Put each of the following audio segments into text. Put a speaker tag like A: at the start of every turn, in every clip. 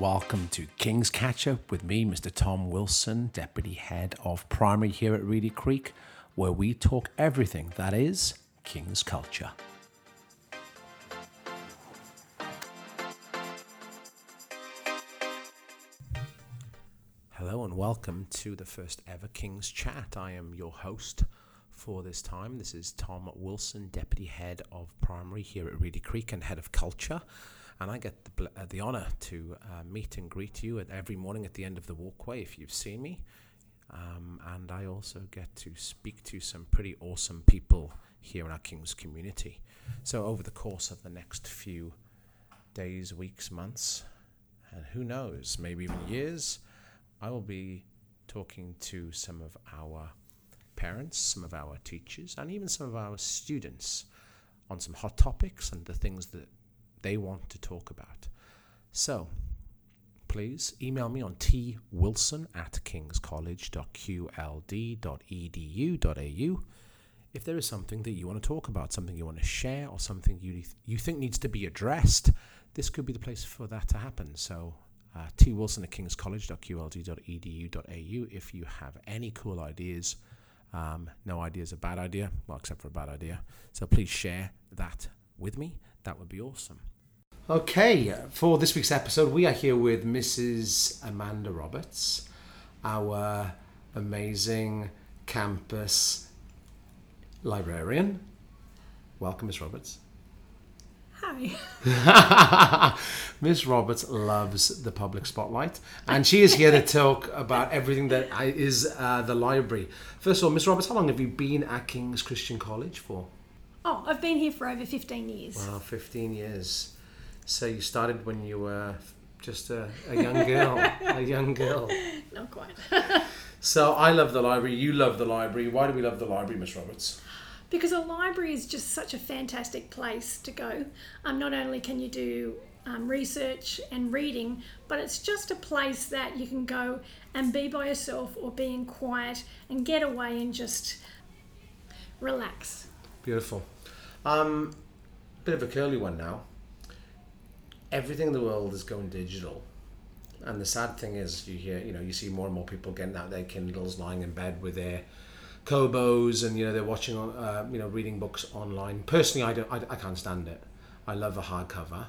A: Welcome to King's Catch Up with me, Mr. Tom Wilson, Deputy Head of Primary here at Reedy Creek, where we talk everything that is King's culture. Hello and welcome to the first ever King's Chat. I am your host for this time. This is Tom Wilson, Deputy Head of Primary here at Reedy Creek and Head of Culture. And I get the, uh, the honour to uh, meet and greet you at every morning at the end of the walkway if you've seen me. Um, and I also get to speak to some pretty awesome people here in our King's community. So, over the course of the next few days, weeks, months, and who knows, maybe even years, I will be talking to some of our parents, some of our teachers, and even some of our students on some hot topics and the things that they want to talk about. So, please email me on twilson at kingscollege.qld.edu.au if there is something that you want to talk about, something you want to share, or something you, you think needs to be addressed. This could be the place for that to happen. So, uh, twilson at kingscollege.qld.edu.au if you have any cool ideas. Um, no idea is a bad idea, well, except for a bad idea. So please share that with me. That would be awesome. Okay, for this week's episode, we are here with Mrs. Amanda Roberts, our amazing campus librarian. Welcome, Miss Roberts.
B: Hi.
A: Miss Roberts loves the public spotlight, and she is here to talk about everything that is uh, the library. First of all, Miss Roberts, how long have you been at King's Christian College for?
B: Oh, I've been here for over 15 years.
A: Wow, 15 years. So you started when you were just a, a young girl, a young girl.
B: Not quite.
A: So I love the library. You love the library. Why do we love the library, Miss Roberts?
B: because a library is just such a fantastic place to go. Um, not only can you do um, research and reading, but it's just a place that you can go and be by yourself or be in quiet and get away and just relax.
A: Beautiful. Um, bit of a curly one now. Everything in the world is going digital. And the sad thing is, you hear, you know, you see more and more people getting out their Kindles, lying in bed with their Kobos, and you know they're watching, uh, you know, reading books online. Personally, I don't, I, I can't stand it. I love a hardcover.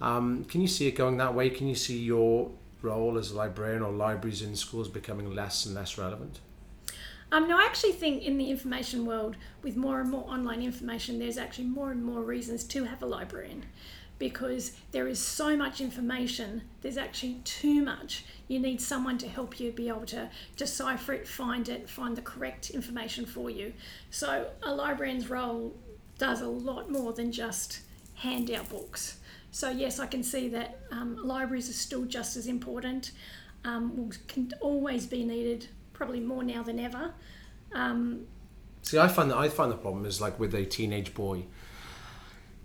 A: Um, can you see it going that way? Can you see your role as a librarian or libraries in schools becoming less and less relevant?
B: Um, no, I actually think in the information world, with more and more online information, there's actually more and more reasons to have a librarian because there is so much information, there's actually too much. You need someone to help you be able to decipher it, find it, find the correct information for you. So, a librarian's role does a lot more than just hand out books. So, yes, I can see that um, libraries are still just as important, um, can always be needed, probably more now than ever. Um,
A: See, I find that I find the problem is like with a teenage boy,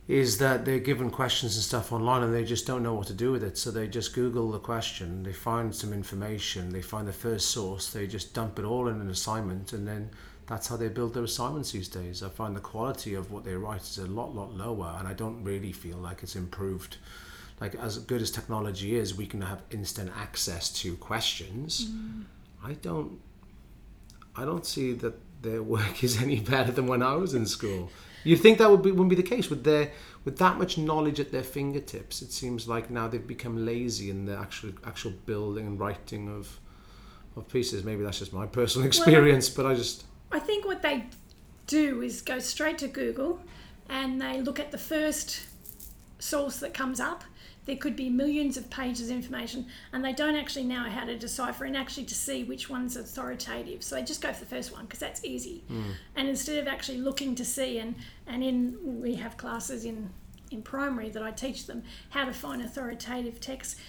A: is that they're given questions and stuff online and they just don't know what to do with it. So they just Google the question, they find some information, they find the first source, they just dump it all in an assignment, and then that's how they build their assignments these days. I find the quality of what they write is a lot, lot lower, and I don't really feel like it's improved. Like as good as technology is, we can have instant access to questions. Mm. I don't I don't see that their work is any better than when I was in school. You'd think that would be wouldn't be the case with their with that much knowledge at their fingertips. It seems like now they've become lazy in the actual actual building and writing of of pieces. Maybe that's just my personal experience, but I just
B: I think what they do is go straight to Google and they look at the first source that comes up. There could be millions of pages of information, and they don't actually know how to decipher and actually to see which one's authoritative. So they just go for the first one because that's easy. And instead of actually looking to see, and and in we have classes in in primary that I teach them how to find authoritative texts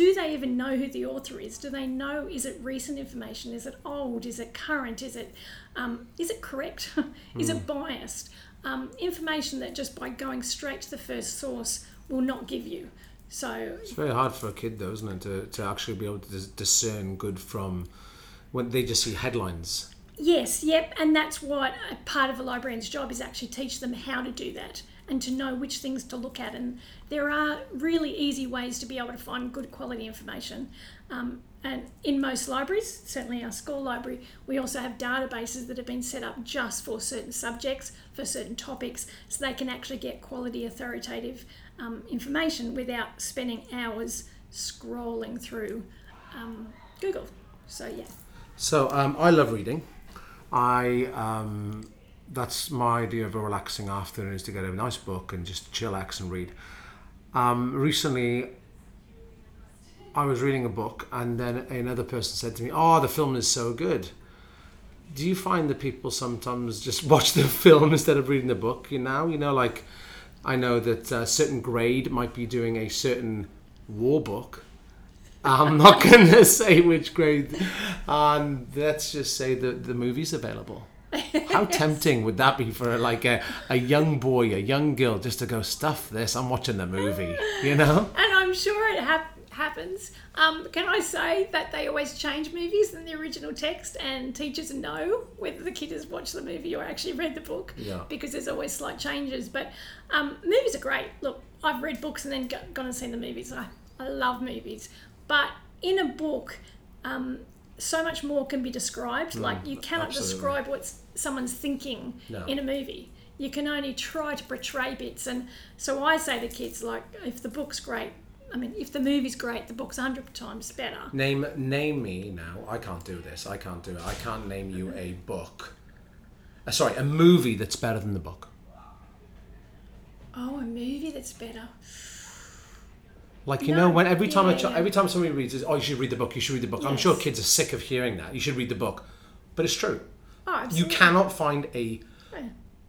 B: do they even know who the author is? Do they know is it recent information? Is it old? Is it current? Is it um, is it correct? is it biased? Um, information that just by going straight to the first source will not give you. So
A: it's very hard for a kid though, isn't it, to, to actually be able to discern good from when they just see headlines.
B: Yes, yep, and that's what a part of a librarian's job is actually teach them how to do that and to know which things to look at. And there are really easy ways to be able to find good quality information. Um, and in most libraries, certainly our school library, we also have databases that have been set up just for certain subjects, for certain topics, so they can actually get quality, authoritative um, information without spending hours scrolling through um, Google. So, yeah.
A: So, um, I love reading. I um, that's my idea of a relaxing afternoon is to get a nice book and just chillax and read. Um, recently, I was reading a book, and then another person said to me, "Oh, the film is so good." Do you find that people sometimes just watch the film instead of reading the book? You know, you know, like I know that a certain grade might be doing a certain war book. I'm not going to say which grade, and let's just say that the movie's available. How tempting would that be for like a, a young boy, a young girl, just to go stuff this? I'm watching the movie, you know.
B: And I'm sure it hap- happens. Um, can I say that they always change movies than the original text, and teachers know whether the kid has watched the movie or actually read the book
A: Yeah.
B: because there's always slight changes. But um, movies are great. Look, I've read books and then gone and seen the movies. I, I love movies, but in a book. Um, so much more can be described. like you cannot
A: Mm, absolutely.
B: describe what someone's thinking
A: No.
B: in a movie. You can only try to portray bits, and so I say to kids, like, if the book's great, I mean, if the movie's great, the book's a hundred times better.
A: Name name me now. I can't do this. I can't do it. I can't name you a book. Uh, sorry, a movie that's better than the book.
B: Oh, a movie that's better.
A: Like you
B: No,
A: know, when every time a
B: yeah,
A: ch-
B: yeah.
A: every time somebody reads, it, oh, you should read the book. You should read the book. I'm sure
B: Yes.
A: kids are sick of hearing that. You should read the book, but it's true.
B: Oh, absolutely.
A: You cannot find a.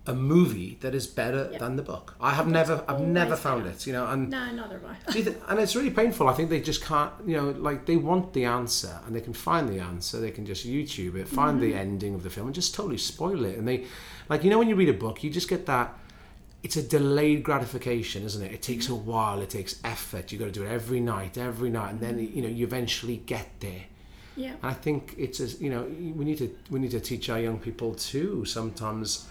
A: a movie that is better
B: Yeah.
A: than the book. I have never, I've never found
B: better.
A: it. You know, and
B: No, neither have I.
A: Do you thi- and it's really painful. I think they just can't, you know, like they want the answer and they can find the answer. They can just YouTube it, find the ending of the film, and just totally spoil it. And they, like, you know, when you read a book, you just get that. It's a delayed gratification, isn't it? It takes a while. It takes effort. You got to do it every night, every night, and then you know you eventually get there.
B: Yeah.
A: And I think it's a, you know we need to we need to teach our young people too sometimes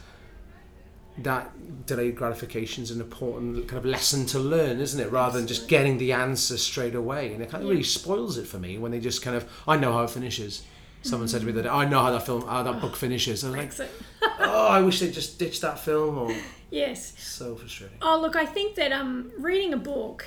A: that delayed gratification is an important kind of lesson to learn, isn't it? Rather than just getting the answer straight away, and it kind of really spoils it for me when they just kind of I know how it finishes. Someone said to me that I know how that film, how that book finishes. I was like, oh, I wish they just ditched that film. Or
B: Yes.
A: so frustrating.
B: Oh, look, I think that um, reading a book,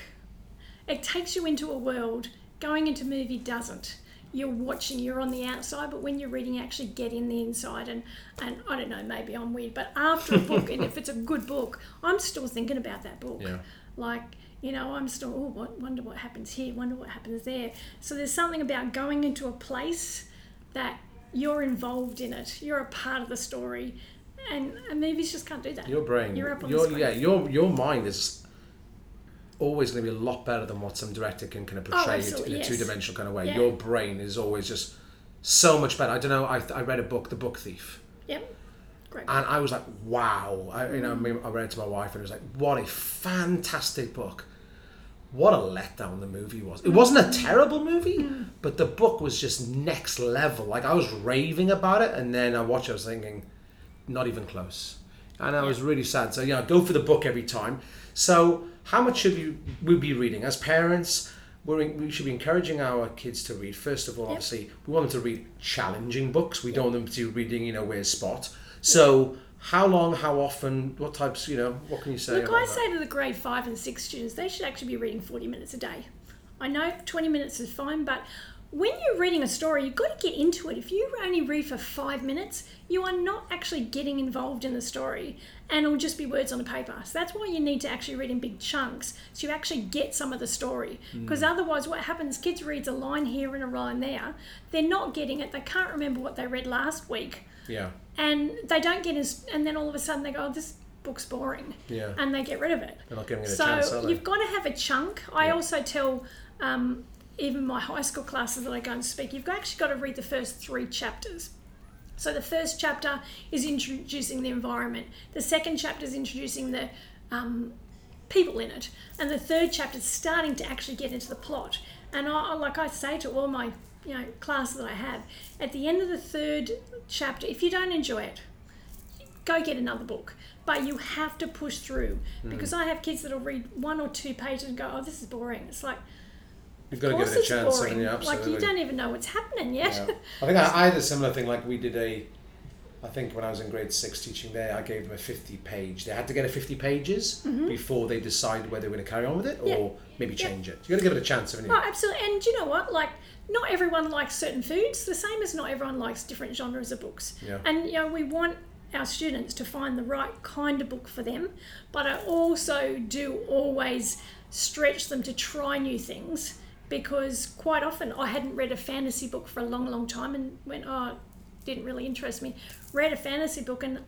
B: it takes you into a world. Going into movie doesn't. You're watching, you're on the outside, but when you're reading, you actually get in the inside. And, and I don't know, maybe I'm weird, but after a book, and if it's a good book, I'm still thinking about that book.
A: Yeah.
B: Like, you know, I'm still, oh, what, wonder what happens here, wonder what happens there. So there's something about going into a place that you're involved in it, you're a part of the story. And, and movies just can't do that.
A: Your brain,
B: You're up on
A: your
B: the screen.
A: yeah, your your mind is always going to be a lot better than what some director can kind of oh, portray it in
B: absolutely,
A: a
B: Oh, yes.
A: two dimensional kind of way.
B: Yeah.
A: Your brain is always just so much better. I don't know. I, I read a book, The Book Thief.
B: Yep. Great.
A: And I was like, wow. I, you know, I mm. read it to my wife and it was like, what a fantastic book. What a letdown the movie was. It wasn't a terrible movie, mm. but the book was just next level. Like, I was raving about it, and then I watched it, I was thinking, not even close. And I was really sad. So, yeah, go for the book every time. So, how much should we, we be reading? As parents, we're, we should be encouraging our kids to read. First of all, obviously, we want them to read challenging books. We don't want them to be reading, you know, where's Spot. So, how long, how often, what types, you know, what can you say?
B: Look, I say to the grade five and six students, they should actually be reading 40 minutes a day. I know 20 minutes is fine, but when you're reading a story, you've got to get into it. If you only read for five minutes, you are not actually getting involved in the story and it'll just be words on a paper. So that's why you need to actually read in big chunks so you actually get some of the story. Because otherwise, what happens, kids reads a line here and a line there. They're not getting it. They can't remember what they read last week
A: Yeah,
B: and they don't get as, and then all of a sudden they go, oh, this book's boring.
A: Yeah.
B: And they get rid of it.
A: they're not giving it a
B: So
A: chance, are they?
B: you've got to have a chunk. I
A: Yeah.
B: also tell um, even my high school classes that I go and speak, you've actually got to read the first three chapters. So the first chapter is introducing the environment. The second chapter is introducing the um, people in it, and the third chapter is starting to actually get into the plot. And I, like I say to all my you know classes that I have, at the end of the third chapter, if you don't enjoy it, go get another book. But you have to push through
A: Hmm.
B: because I have kids that'll read one or two pages and go, "Oh, this is boring." It's like,
A: You've got to give it a chance, haven't you?
B: like you don't even know what's happening yet.
A: Yeah. I think I, I had a similar thing. Like we did a, I think when I was in grade six teaching there, I gave them a fifty page. They had to get a fifty pages before they decided whether they were going to carry on with it or
B: Mm-hmm. Yeah.
A: maybe
B: Yeah.
A: change it. You got to give it a chance, haven't you?
B: Oh, absolutely. And you know what? Like, not everyone likes certain foods, the same as not everyone likes different genres of books.
A: Yeah.
B: And, you know, we want our students to find the right kind of book for them, but I also do always stretch them to try new things because quite often I hadn't read a fantasy book for a long, long time and went, oh, it didn't really interest me. Read a fantasy book and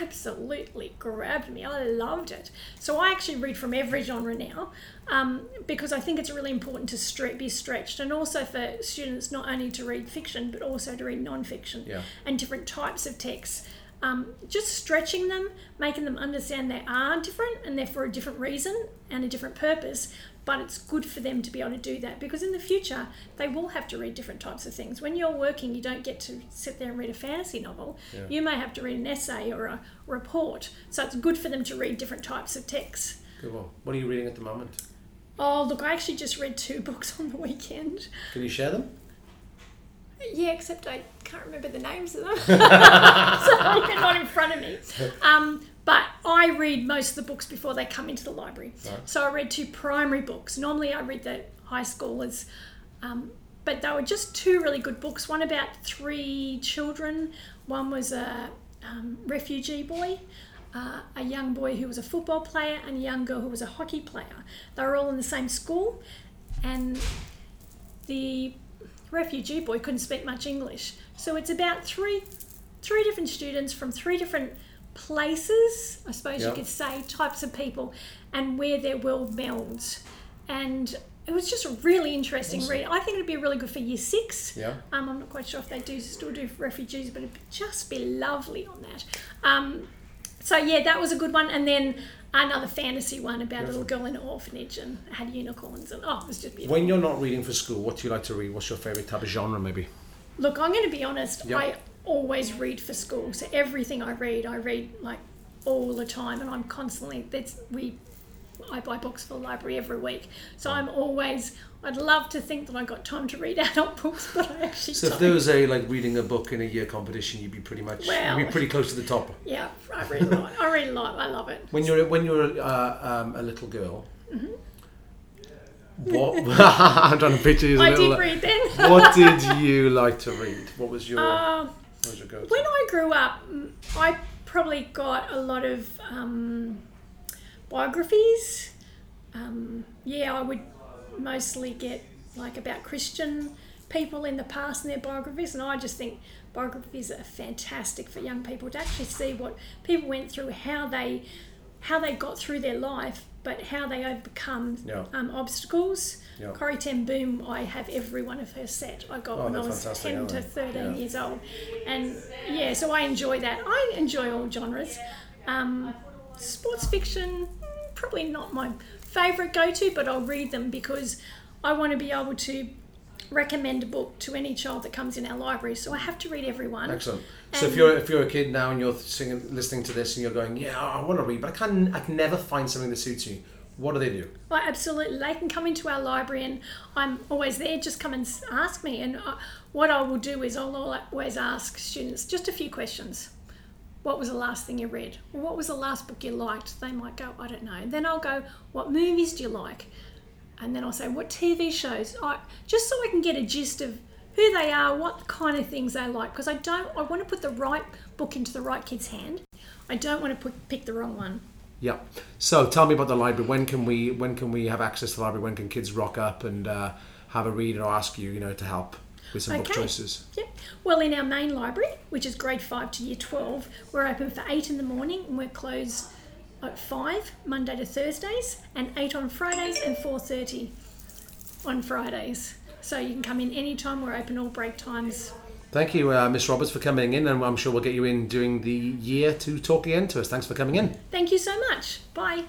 B: absolutely grabbed me. I loved it. So I actually read from every genre now um, because I think it's really important to stre- be stretched and also for students not only to read fiction but also to read non-fiction
A: Yeah.
B: and different types of texts. Um, just stretching them, making them understand they are different and they're for a different reason and a different purpose. But it's good for them to be able to do that because in the future they will have to read different types of things. When you're working, you don't get to sit there and read a fantasy novel.
A: Yeah.
B: You may have to read an essay or a report. So it's good for them to read different types of texts.
A: Good one. What are you reading at the moment?
B: Oh, look, I actually just read two books on the weekend.
A: Can you share them?
B: Yeah, except I can't remember the names of them. so they're not in front of me. Um, but I read most of the books before they come into the library.
A: Right.
B: So I read two primary books. Normally I read the high schoolers, um, but they were just two really good books. One about three children. One was a um, refugee boy. Uh, a young boy who was a football player and a young girl who was a hockey player. They were all in the same school, and the refugee boy couldn't speak much English. So it's about three three different students from three different places, I suppose
A: Yeah.
B: you could say, types of people, and where their world melds. And it was just a really interesting
A: Awesome.
B: read. I think it'd be really good for year six.
A: Yeah.
B: Um, I'm not quite sure if they do still do for refugees, but it'd just be lovely on that. Um, so yeah, that was a good one. And then another fantasy one about a little girl in an orphanage and had unicorns and oh, it was just beautiful.
A: When you're not reading for school, what do you like to read? What's your favourite type of genre, maybe?
B: Look, I'm going to be honest.
A: Yep.
B: I always read for school, so everything I read, I read like all the time, and I'm constantly. That's we. I buy books for the library every week, so I'm always. I'd love to think that I got time to read adult books, but I actually
A: So if
B: don't.
A: there was a like reading a book in a year competition, you'd be pretty much
B: Well-
A: you'd be pretty close to the top.
B: yeah, I read a lot. I read a lot. I love it.
A: When you're when you're uh, um, a little girl,
B: Mm-hmm.
A: what I'm trying to picture you as a
B: I
A: little.
B: did read then.
A: what did you like to read? What was your
B: Uh,
A: what was your go-to?
B: when I grew up, mm, I probably got a lot of um, biographies. Um, yeah, I would mostly get like about Christian people in the past and their biographies, and I just think biographies are fantastic for young people to actually see what people went through, how they how they got through their life, but how they overcome
A: Yeah.
B: um, obstacles.
A: Yeah.
B: Corrie Ten Boom, I have every one of her set. I got
A: Oh,
B: when I was ten to thirteen
A: Yeah.
B: years old, and yeah, so I enjoy that. I enjoy all genres. Um, sports fiction, probably not my favourite go-to, but I'll read them because I want to be able to recommend a book to any child that comes in our library. So I have to read every one.
A: Excellent. So if you're if you're a kid now and you're singing, listening to this and you're going, yeah, I want to read, but I can I can never find something that suits you. What do they do?
B: Well, absolutely. They can come into our library, and I'm always there. Just come and ask me. And uh, what I will do is I'll always ask students just a few questions. What was the last thing you read? Or what was the last book you liked? They might go, I don't know. Then I'll go, What movies do you like? And then I'll say, What TV shows? I, just so I can get a gist of who they are, what kind of things they like. Because I don't, I want to put the right book into the right kid's hand. I don't want to put, pick the wrong one.
A: Yeah. So tell me about the library. When can we when can we have access to the library? When can kids rock up and uh, have a read or ask you, you know, to help with some book
B: Okay.
A: choices?
B: Yep. Well, in our main library, which is grade 5 to year 12, we're open for 8 in the morning and we're closed at 5 Monday to Thursdays and 8 on Fridays and 4:30 on Fridays. So you can come in anytime. We're open all break times.
A: Thank you, uh, Miss Roberts, for coming in, and I'm sure we'll get you in during the year to talk again to us. Thanks for coming in.
B: Thank you so much. Bye.